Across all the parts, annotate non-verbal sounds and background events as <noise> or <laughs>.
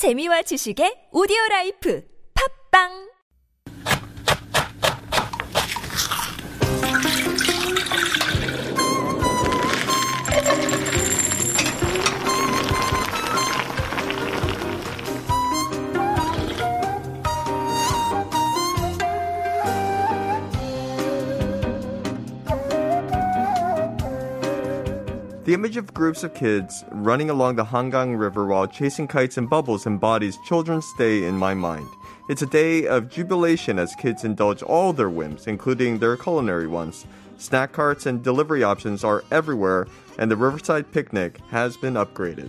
재미와 지식의 오디오 라이프. 팝빵 The image of groups of kids running along the Hangang River while chasing kites and bubbles embodies Children's Day in my mind. It's a day of jubilation as kids indulge all their whims, including their culinary ones. Snack carts and delivery options are everywhere, and the Riverside Picnic has been upgraded.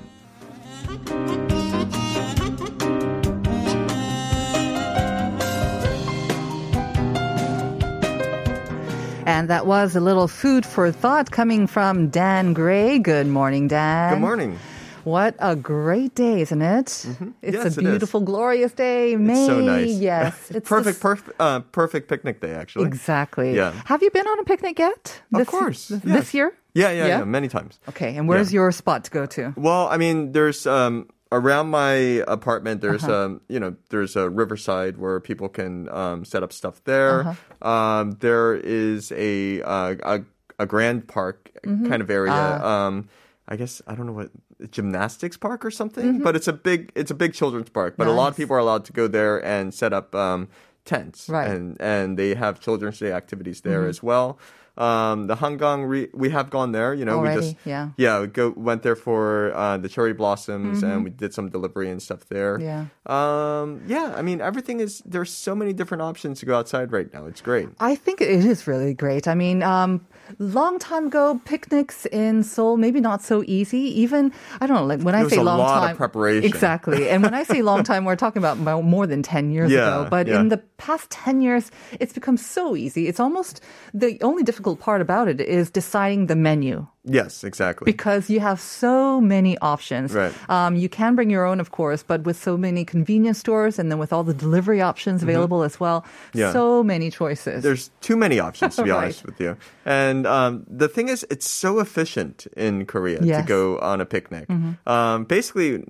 And that was a little food for thought coming from Dan Gray. Good morning, Dan. Good morning. What a great day, isn't it? It's Mm-hmm. Yes, a it beautiful, glorious day. May. so nice. Yes. <laughs> It's perfect, just- perfect, uh, perfect picnic day, actually. Exactly. Yeah. Have you been on a picnic yet? Of course, yes. This year? Yeah, yeah, Yeah? yeah, many times. Okay. And where's Yeah. your spot to go to? Well, I mean, there's um around my apartment. There's Uh-huh. um you know there's a riverside where people can um set up stuff there. Uh-huh. Um, there is a uh, a a grand park Mm-hmm. kind of area. Ah. Um, I guess I don't know what gymnastics park or something, but it's a big it's a big children's park. But a lot of Mm-hmm. People are allowed to go there and set up um, tents, Right. and and they have children's day activities there Mm-hmm. as well. Um, the Hangang, re- we have gone there. You know, we just yeah. yeah, we go went there for uh, the cherry blossoms, and we did some delivery and stuff there. Mm-hmm. Yeah. Um, yeah. I mean, everything is there's so many different options to go outside right now. It's great. I think it is really great. I mean, um, long time ago, picnics in Seoul maybe not so easy. Even I don't know, like when I say a long lot of time, preparation. Exactly, and when I say long time, we're talking about more than ten years Yeah, ago. But yeah. in the past ten years, it's become so easy. It's almost the only difficult part about it is deciding the menu Yes, exactly. because you have so many options. Right. Um, you can bring your own, of course, but with so many convenience stores and then with all the delivery options available as well, Mm-hmm. Yeah. so many choices. there's too many options to be <laughs> Right. honest with you. And um, the thing is, it's so efficient in Korea to Yes. Mm-hmm. go on a picnic. Um, basically,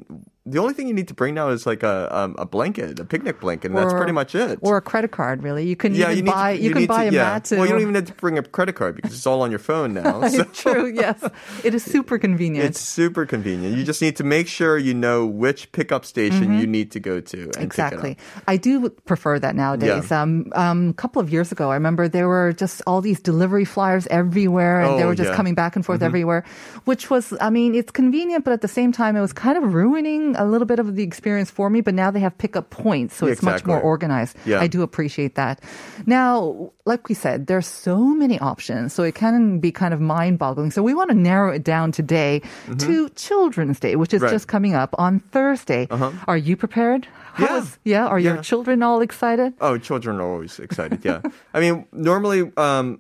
the only thing you need to bring now is like a um, a blanket, a picnic blanket, and that's pretty much it. or a credit card, really. You can yeah, even you buy to, you, can buy to, a yeah. mat. Well, you don't even have to bring a credit card because it's all on your phone <laughs> now. So. True. Yes, it is super convenient. It's super convenient. You just need to make sure you know which pickup station you need to go to. Mm-hmm. exactly. Pick it up. I do prefer that nowadays. Yeah. Um, um, a couple of years ago, I remember there were just all these delivery flyers everywhere, and they Oh, were just yeah. coming back and Mm-hmm. forth everywhere, which was, I mean, it's convenient, but at the same time, it was kind of ruining a little bit of the experience for me. But now they have pickup points, so Yeah, it's much more organized. Yeah. I do appreciate that. Now, like we said, there's so many options, so it can be kind of mind-boggling. So we want to narrow it down today to Children's Day, which is Mm-hmm. Right. just coming up on Thursday. Uh-huh. Are you prepared? Yeah. is- yeah. Are your children all excited? Oh, children are always excited. Yeah. I mean, normally, um,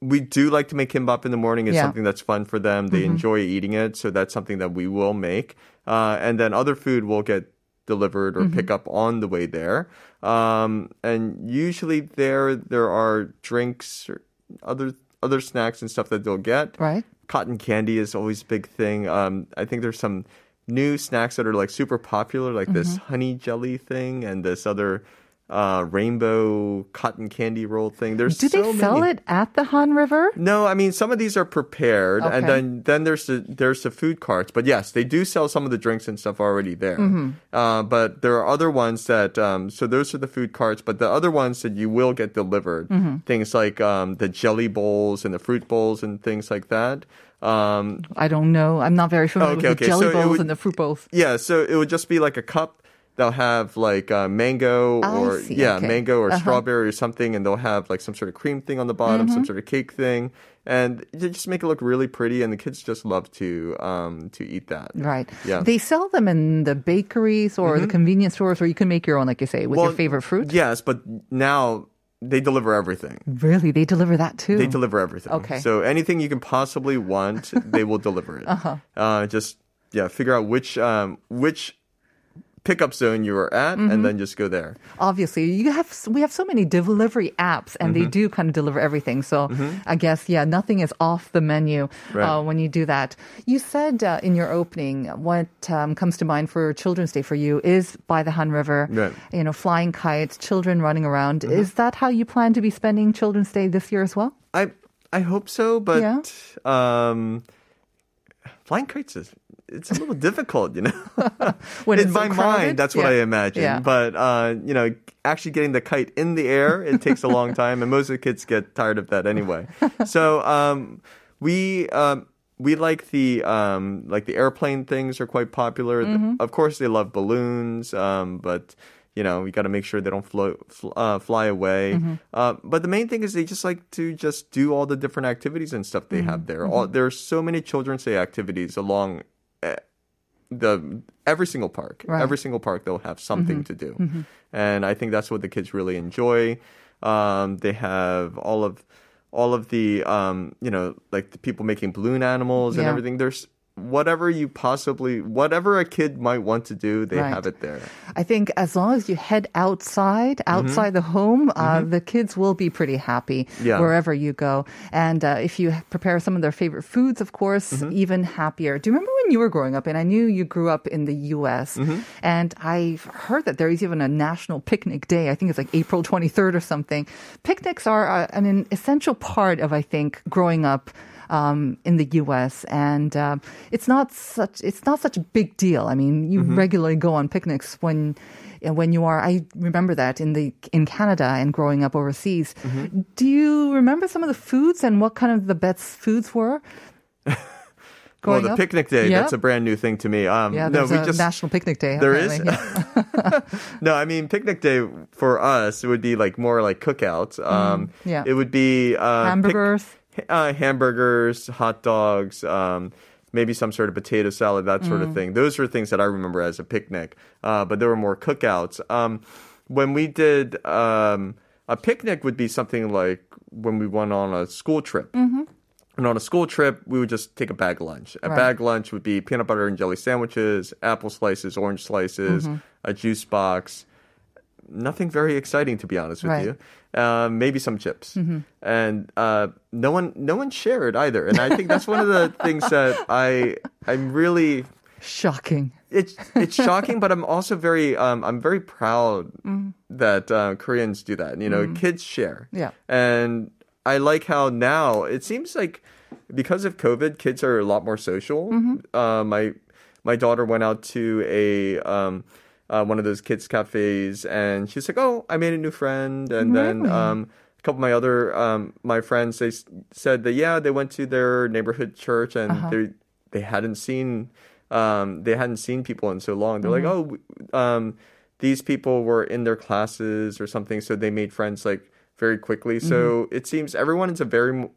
we do like to make kimbap in the morning. It's Yeah. Mm-hmm. something that's fun for them. They enjoy eating it. So that's something that we will make. Uh, and then other food will get delivered or Mm-hmm. pick up on the way there. Um, and usually there, there are drinks or other, other snacks and stuff that they'll get. Right. Cotton candy is always a big thing. Um, I think there's some new snacks that are like super popular, like this Mm-hmm. honey jelly thing and this other uh, rainbow cotton candy roll thing. There's Do they sell many. it at the Han River? No, I mean some of these are prepared, and then then there's the there's the food carts. But yes, they do sell some of the drinks and stuff already there. Mm-hmm. Uh, but there are other ones that um, so those are the food carts. But the other ones that you will get delivered, Mm-hmm. things like um, the jelly bowls and the fruit bowls and things like that. Um, I don't know. I'm not very familiar Okay, with the okay. jelly So bowls would- and the fruit bowls. yeah, so it would just be like a cup. They'll have like uh, mango I or see, yeah, okay. mango or Uh-huh. strawberry or something, and they'll have like some sort of cream thing on the bottom, Mm-hmm. some sort of cake thing, and they just make it look really pretty, and the kids just love to um to eat that. Right. Yeah. Mm-hmm. They sell them in the bakeries or the convenience stores, or you can make your own, like you say, with your favorite fruit. Yes, but now they deliver everything. Really, they deliver that too. They deliver everything. Okay. So anything you can possibly want, they will <laughs> deliver it. Uh-huh. Uh, just yeah, figure out which um, which pickup zone you were at, Mm-hmm. and then just go there. obviously you have we have so many delivery apps and they Mm-hmm. do kind of deliver everything so i guess yeah nothing is off the menu Right. uh, when you do that you said uh, in your opening what um, comes to mind for children's day for you is by the han river Right. Mm-hmm. you know flying kites children running around is that how you plan to be spending children's day this year as well I I hope so, but Yeah. um, flying kites is it's a little difficult, you know. <laughs> when in so my crowded? mind, that's what Yeah. I imagine. Yeah. But uh, you know, actually getting the kite in the air, it takes a long time, and most of the kids get tired of that anyway. <laughs> so um, we. Um, we like the um, like the airplane things are quite popular. Mm-hmm. Of course, they love balloons, um, but you know we got to make sure they don't float, fl- uh, fly away. Mm-hmm. Uh, but the main thing is they just like to just do all the different activities and stuff they Mm-hmm. have there. All, are so many children's day activities along the every single park. Right. Mm-hmm. Every single park they'll have something to do, and I think that's what the kids really enjoy. Um, they have all of all of the um, you know like the people making balloon animals and Yeah. everything. There's whatever you possibly whatever a kid might want to do, they Right. have it there. I think as long as you head outside, outside the home, uh, the kids will be pretty happy Yeah. wherever you go. And uh, if you prepare some of their favorite foods, of course, even happier. Do you remember when you were growing up? And I knew you grew up in the U.S. And I've heard that there is even a national picnic day. I think it's like April 23rd or something. Picnics are uh, an essential part of, I think, growing up um, in the U.S. and uh, it's not such it's not such a big deal. I mean, you regularly go on picnics when when you are. I remember that in the in Canada and growing up overseas. Do you remember some of the foods and what kind of the best foods were? <laughs> Well, the up? picnic day, Yeah. that's a brand new thing to me. Um, Yeah, no, there's we a just national picnic day. There is? Yeah. <laughs> <laughs> no, I mean picnic day for us would be like more like cookouts. Um, Mm, yeah. it would be uh, pic- Hamburgers. Uh, hamburgers, hot dogs, um, maybe some sort of potato salad, that sort Mm. of thing. Those are things that I remember as a picnic. Uh, but there were more cookouts. Um, when we did um, a picnic, would be something like when we went on a school trip. Mm-hmm. And on a school trip, we would just take a bag lunch. A Right. bag lunch would be peanut butter and jelly sandwiches, apple slices, orange slices, Mm-hmm. a juice box. Nothing very exciting, to be honest with Right. you. Uh, maybe some chips, Mm-hmm. and uh, no one, no one shared either. And I think that's one of the <laughs> things that I, I'm really Shocking. it's it's <laughs> shocking, but I'm also very um, I'm very proud that uh, Koreans do that. You know, kids share. Yeah. and I like how now it seems like because of COVID, kids are a lot more social. Uh, my my daughter went out to a um, uh, one of those kids cafes, and she's like, "Oh, I made a new friend," and then. Um, a couple of my other um, my friends they s- said that yeah they went to their neighborhood church and they they hadn't seen um, they hadn't seen people in so long. They're like, oh, um, these people were in their classes or something, so they made friends like very quickly. So it seems everyone is a very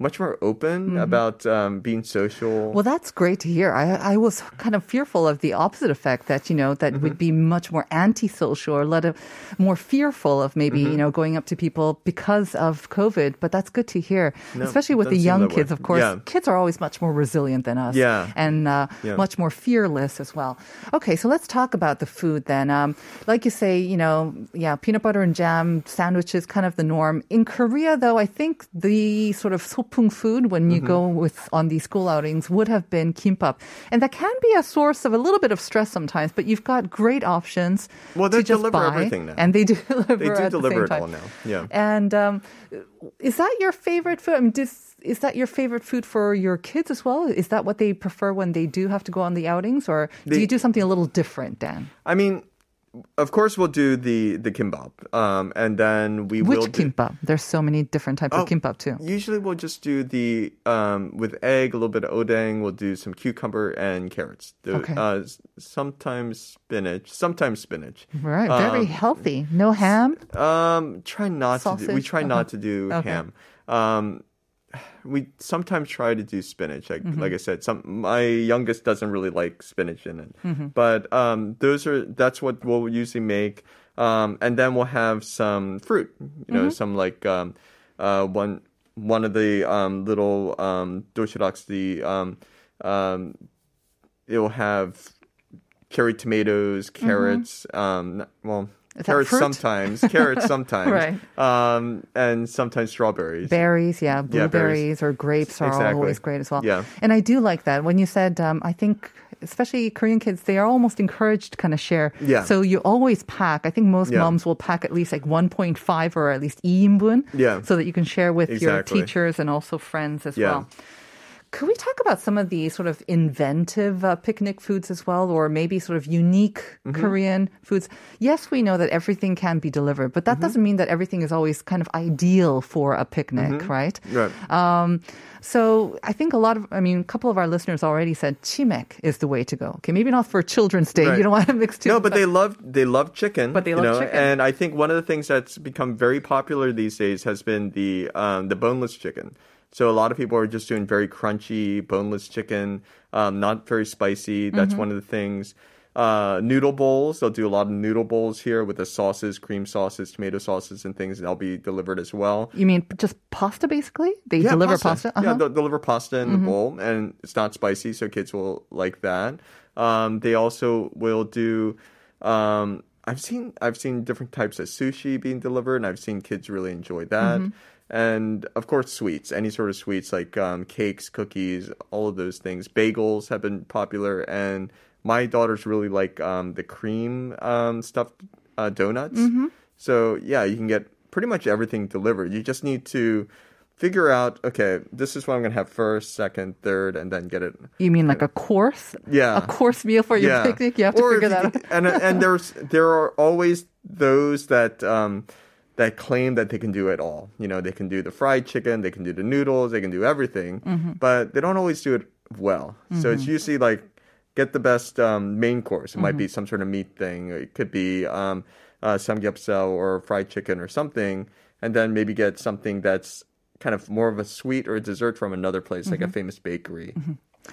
much more open about um, being social. Well, that's great to hear. I, I was kind of fearful of the opposite effect that, you know, that Mm-hmm. would be much more antisocial or let a, more fearful of maybe, Mm-hmm. you know, going up to people because of COVID. But that's good to hear, No, especially with the young that way. kids, of course. Yeah. Kids are always much more resilient than us. Yeah. And uh, Yeah. much more fearless as well. Okay, so let's talk about the food then. Um, like you say, you know, yeah, peanut butter and jam sandwiches, kind of the norm. In Korea, though, I think the sort of sopung food when you Mm-hmm. go with on these school outings would have been kimbap, and that can be a source of a little bit of stress sometimes. But you've got great options. Well, to they deliver buy, everything now. and they do <laughs> deliver. they do the deliver same it all now. Yeah. And um, is that your favorite food? I mean, does, is that your favorite food for your kids as well? Is that what they prefer when they do have to go on the outings, or do The- you do something a little different, Dan? I mean, of course, we'll do the the kimbap, um, and then we will Which do, kimbap? There's so many different types Oh, of kimbap too. Usually, we'll just do the um, with egg, a little bit of odeng. We'll do some cucumber and carrots. The- Okay. Uh, sometimes spinach. Sometimes spinach. Right, very Um, healthy. No ham. Um, try not to. Do, we try Uh-huh. not to do Okay. ham. Um, we sometimes try to do spinach. Like, Mm-hmm. like I said, some my youngest doesn't really like spinach in it, Mm-hmm. but um, those are that's what we'll usually make. Um, and then we'll have some fruit. You know, Mm-hmm. some like um, uh, one one of the um, little um, dosiraks. The um, um, it will have cherry tomatoes, carrots. Um, well, carrots sometimes, carrots <laughs> sometimes, Right. Um, and sometimes strawberries. Berries, yeah, Yeah, blueberries or grapes are Exactly. always great as well. Yeah. And I do like that when you said, um, I think. Especially Korean kids, they are almost encouraged to kind of share. Yeah. So you always pack. I think most Yeah. moms will pack at least like 1.5 or at least 2인분. Yeah. So that you can share with your teachers and also friends as Yeah. well. Could we talk about some of the sort of inventive uh, picnic foods as well, or maybe sort of unique Mm-hmm. Korean foods? Yes, we know that everything can be delivered, but that Mm-hmm. doesn't mean that everything is always kind of ideal for a picnic, Mm-hmm. right? Right. Um, so I think a lot of, I mean, a couple of our listeners already said chimek is the way to go. Okay, maybe not for Children's Day. Right. You don't want to mix two. No, but they love they love chicken. But they you love know, chicken. And I think one of the things that's become very popular these days has been the um, the boneless chicken. So a lot of people are just doing very crunchy boneless chicken, um, not very spicy. That's Mm-hmm. one of the things. Uh, noodle bowls. They'll do a lot of noodle bowls here with the sauces, cream sauces, tomato sauces, and things. And they'll be delivered as well. You mean just pasta basically? They deliver pasta? Yeah, Uh-huh. they'll deliver pasta in the bowl, and it's not spicy, so kids will like that. Um, they also will do. Um, I've seen I've seen different types of sushi being delivered, and I've seen kids really enjoy that. And of course, sweets, any sort of sweets like um, cakes, cookies, all of those things. Bagels have been popular, and my daughters really like um, the cream um, stuffed uh, donuts. So yeah, you can get pretty much everything delivered. You just need to figure out, okay, this is what I'm gonna have first, second, third, and then get it. You mean like a course? Yeah. A course meal for your picnic? You have to Or figure that out. And and there's there are always those that um that claim that they can do it all. You know, they can do the fried chicken, they can do the noodles, they can do everything, Mm-hmm. but they don't always do it well. So it's usually like get the best um, main course. It might Mm-hmm. be some sort of meat thing. It could be um, uh, samgyeopsal or fried chicken or something, and then maybe get something that's kind of more of a sweet or a dessert from another place, like a Mm-hmm. famous bakery,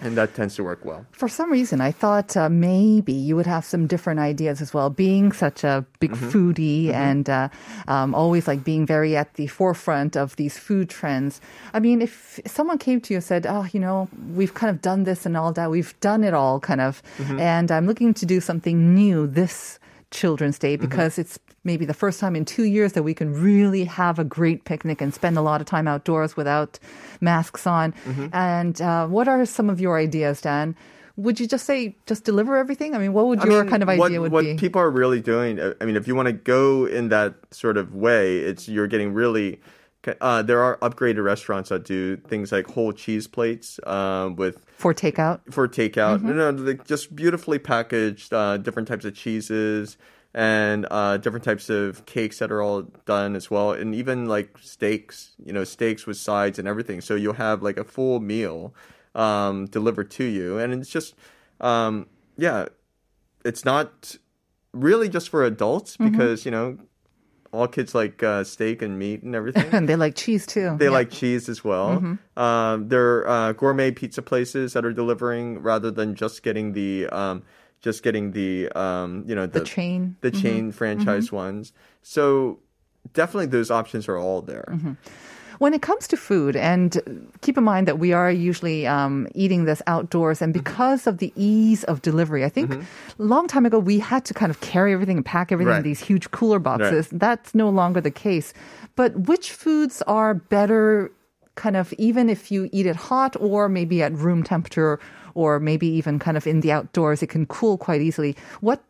and that tends to work well. For some reason, I thought uh, maybe you would have some different ideas as well. Being such a big Mm-hmm. foodie and uh, um, always like being very at the forefront of these food trends. I mean, if someone came to you and said, "Oh, you know, we've kind of done this and all that. We've done it all, kind of, Mm-hmm. and I'm looking to do something new this Children's Day Mm-hmm. because it's maybe the first time in two years that we can really have a great picnic and spend a lot of time outdoors without masks on. Mm-hmm. And uh, what are some of your ideas, Dan? Would you just say just deliver everything? I mean, what would I your mean, kind of what, idea would be? what people are really doing. I mean, if you want to go in that sort of way, it's you're getting really. Uh, there are upgraded restaurants that do things like whole cheese plates uh, with for takeout? for takeout. Mm-hmm. No, no, just beautifully packaged, uh, different types of cheeses and uh, different types of cakes that are all done as well, and even like steaks. You know, steaks with sides and everything. So you'll have like a full meal um, delivered to you, and it's just, um, yeah, it's not really just for adults Mm-hmm. because you know. All kids like uh, steak and meat and <laughs> everything. And they like cheese too. They Yeah. like cheese as well. Mm-hmm. Um, there are uh, gourmet pizza places that are delivering rather than just getting the um, just getting the um, you know the the, chain. the chain franchise ones. So definitely those options are all there. When it comes to food, and keep in mind that we are usually um, eating this outdoors, and because of the ease of delivery, I think a long time ago we had to kind of carry everything and pack everything in these huge cooler boxes. That's no longer the case. But which foods are better, kind of even if you eat it hot or maybe at room temperature? Or maybe even kind of in the outdoors, it can cool quite easily. What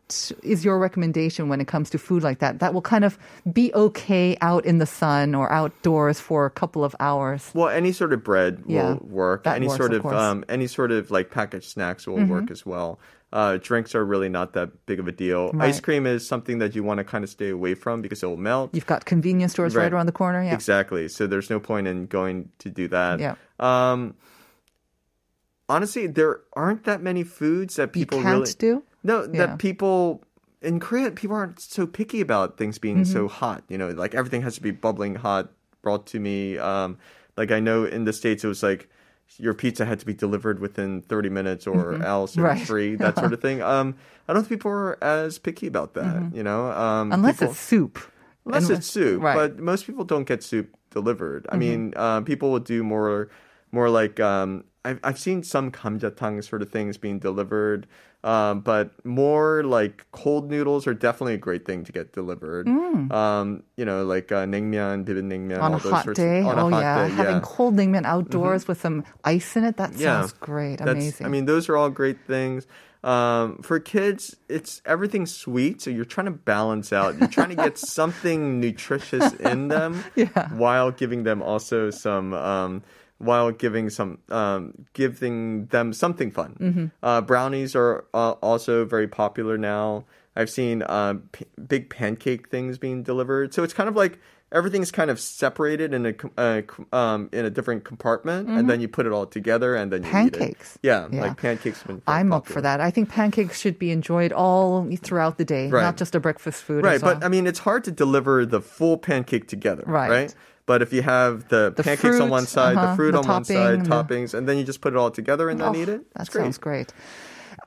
is your recommendation when it comes to food like that? That will kind of be okay out in the sun or outdoors for a couple of hours. Well, any sort of bread Yeah, will work. any works, sort of of. Mm-hmm. um, any sort of like packaged snacks will work as well. Uh, drinks are really not that big of a deal. Right. Ice cream is something that you want to kind of stay away from because it will melt. You've got convenience stores right, Right. around the corner. Yeah. Exactly. So there's no point in going to do that. Yeah. Um, honestly, there aren't that many foods that people really do? no Yeah. that people in Korea people aren't so picky about things being Mm-hmm. so hot. You know, like everything has to be bubbling hot brought to me. Um, like I know in the states it was like your pizza had to be delivered within 30 minutes or else it Mm-hmm. Right. was free, that <laughs> sort of thing. Um, I don't think people are as picky about that, you know. Um, Mm-hmm. Unless people- it's soup. Unless And- it's soup, right. but most people don't get soup delivered. I Mm-hmm. mean, uh, people will do more, more like um, I've I've seen some kamjatang sort of things being delivered, um, but more like cold noodles are definitely a great thing to get delivered. Um, you know, like uh, naengmyeon, bibinnnaengmyeon, Mm. on all a those hot sorts day. Of, on oh a hot yeah, day, having yeah. cold naengmyeon outdoors with some ice in it. That Yeah. sounds great. That's- Amazing. I mean, those are all great things. Um, for kids, it's everything's sweet, so you're trying to balance out. You're trying to get <laughs> something nutritious in them, <laughs> Yeah. while giving them also some, um, while giving some, um, giving them something fun. Mm-hmm. Uh, brownies are uh, also very popular now. I've seen uh, p- big pancake things being delivered, so it's kind of like everything's kind of separated in a uh, um, in a different compartment, and then you put it all together, and then you eat it. Mm-hmm. Pancakes. Yeah, Yeah. like pancakes. I'm up for that. I think pancakes should be enjoyed all throughout the day, Right. not just a breakfast food. Right, as well. but I mean, it's hard to deliver the full pancake together, Right. right? But if you have the, The pancakes on one side, uh-huh, the fruit the on one side, the- toppings, and then you just put it all together and then Oh, eat it. That great. sounds great.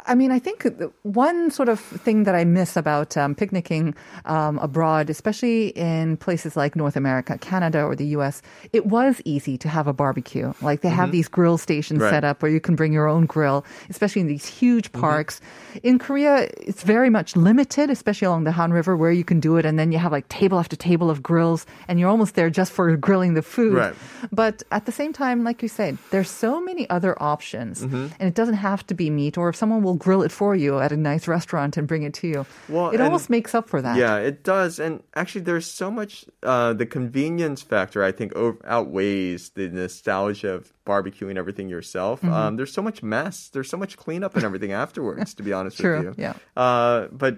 I mean, I think one sort of thing that I miss about um, picnicking um, abroad, especially in places like North America, Canada, or the US, it was easy to have a barbecue. Like they have these grill stations Mm-hmm. Right. set up where you can bring your own grill, especially in these huge Mm-hmm. parks. In Korea, it's very much limited, especially along the Han River where you can do it. And then you have like table after table of grills, and you're almost there just for grilling the food. Right. But at the same time, like you said, there's so many other options, Mm-hmm. and it doesn't have to be meat. Or if someone will grill it for you at a nice restaurant and bring it to you, Well, it almost makes up for that. Yeah, it does. And actually, there's so much, uh, the convenience factor, I think, over, outweighs the nostalgia of barbecuing everything yourself. Mm-hmm. Um, there's so much mess. There's so much cleanup and everything <laughs> afterwards, to be honest True, with you. yeah. Uh, but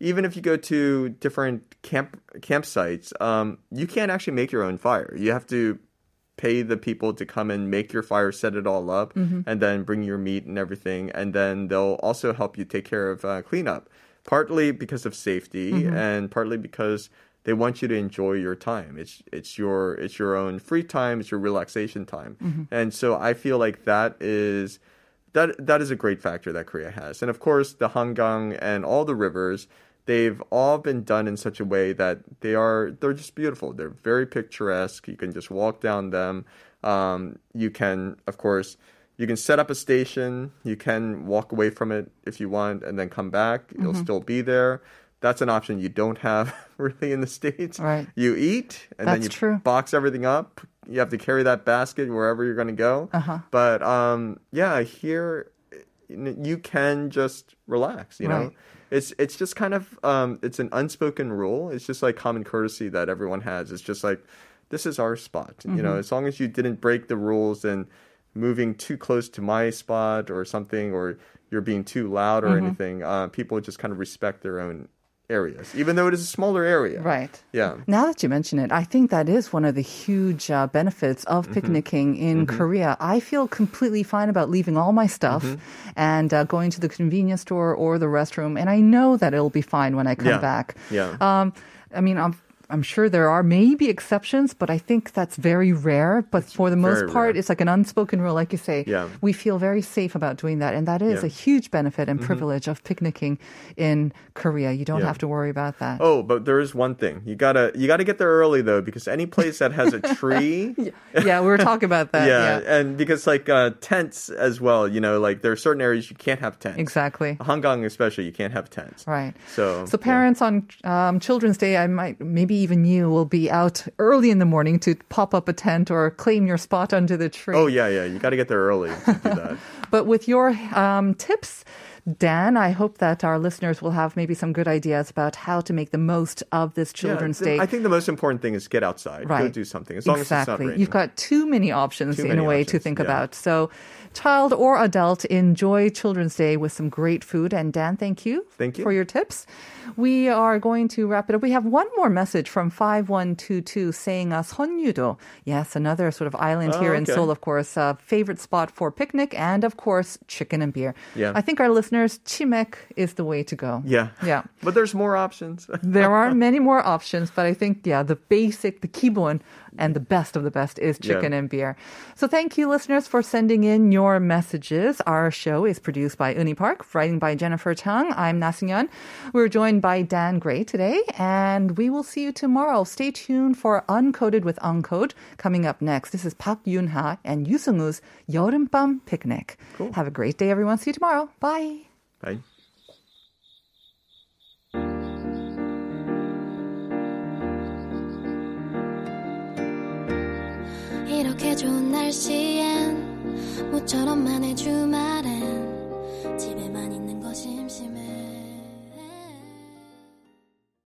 even if you go to different camp campsites, um, you can't actually make your own fire. You have to pay the people to come and make your fire, set it all up, Mm-hmm. and then bring your meat and everything. And then they'll also help you take care of uh, cleanup, partly because of safety Mm-hmm. and partly because they want you to enjoy your time. It's it's your it's your own free time. It's your relaxation time. Mm-hmm. And so I feel like that is that that is a great factor that Korea has. And of course, the Hangang and all the rivers, they've all been done in such a way that they are they're just beautiful. They're very picturesque. You can just walk down them. Um, you can, of course, you can set up a station. You can walk away from it if you want, and then come back. You'll Mm-hmm. still be there. That's an option you don't have <laughs> really in the states. Right. You eat, and then you true. box everything up. You have to carry that basket wherever you're going to go. Uh-huh. But um, yeah, here you can just relax. You know, Right. It's it's just kind of um, it's an unspoken rule. It's just like common courtesy that everyone has. It's just like this is our spot. You Mm-hmm. know, as long as you didn't break the rules and moving too close to my spot or something, or you're being too loud Mm-hmm. or anything, uh, people just kind of respect their own areas, even though it is a smaller area. Right. Yeah. Now that you mention it, I think that is one of the huge uh, benefits of Mm-hmm. picnicking in Korea. I feel completely fine about leaving all my stuff Mm-hmm. and uh, going to the convenience store or the restroom, and I know that it'll be fine when I come Yeah. back. Yeah. Um, I mean, I'm. I'm sure there are maybe exceptions, but I think that's very rare. But for the most part, rare. it's like an unspoken rule, like you say. Yeah. We feel very safe about doing that, and that is Yeah. Mm-hmm. a huge benefit and privilege of picnicking in Korea. You don't Yeah. have to worry about that. Oh, but there is one thing you gotta you gotta get there early though because any place that has a tree, <laughs> yeah, we were talking about that. yeah, yeah. and because like uh, tents as well, you know, like there are certain areas you can't have tents. Exactly. Hong Hangang especially, you can't have tents. Right. So, so parents on um, Children's Day, I might, maybe even you will be out early in the morning to pop up a tent or claim your spot under the tree. Oh yeah, yeah, you got to get there early to do that. <laughs> But with your um, tips, Dan, I hope that our listeners will have maybe some good ideas about how to make the most of this Children's yeah, Day. I think the most important thing is get outside, Right. go do something. As long exactly. as it's not raining. You've got too many options Too in many a way to think yeah. about. So, child or adult, enjoy Children's Day with some great food. And Dan, thank you, Thank you. for your tips. We are going to wrap it up. We have one more message from 5122 saying uh, Seonyudo. Yes, another sort of island Oh, here in. Seoul, of course. Uh, favorite spot for picnic and, of course, chicken and beer. Yeah. I think our listeners, Chimek is the way to go. yeah, Yeah. But there's more options. <laughs> There are many more options, but I think, yeah, the basic, the 기본, and the best of the best is chicken Yeah. and beer. So thank you, listeners, for sending in your messages. Our show is produced by Uni Park, writing by Jennifer Chung. I'm Nasungyun. We're joined by Dan Gray today, and we will see you tomorrow. Stay tuned for Uncoded with Uncode coming up next. This is Park Yun-ha and Yusungu's 여름밤 Picnic. Have a great day, everyone. See you tomorrow. Bye. Bye. 이렇게 좋은 날씨엔 모처럼만 해주말엔 집에만 있는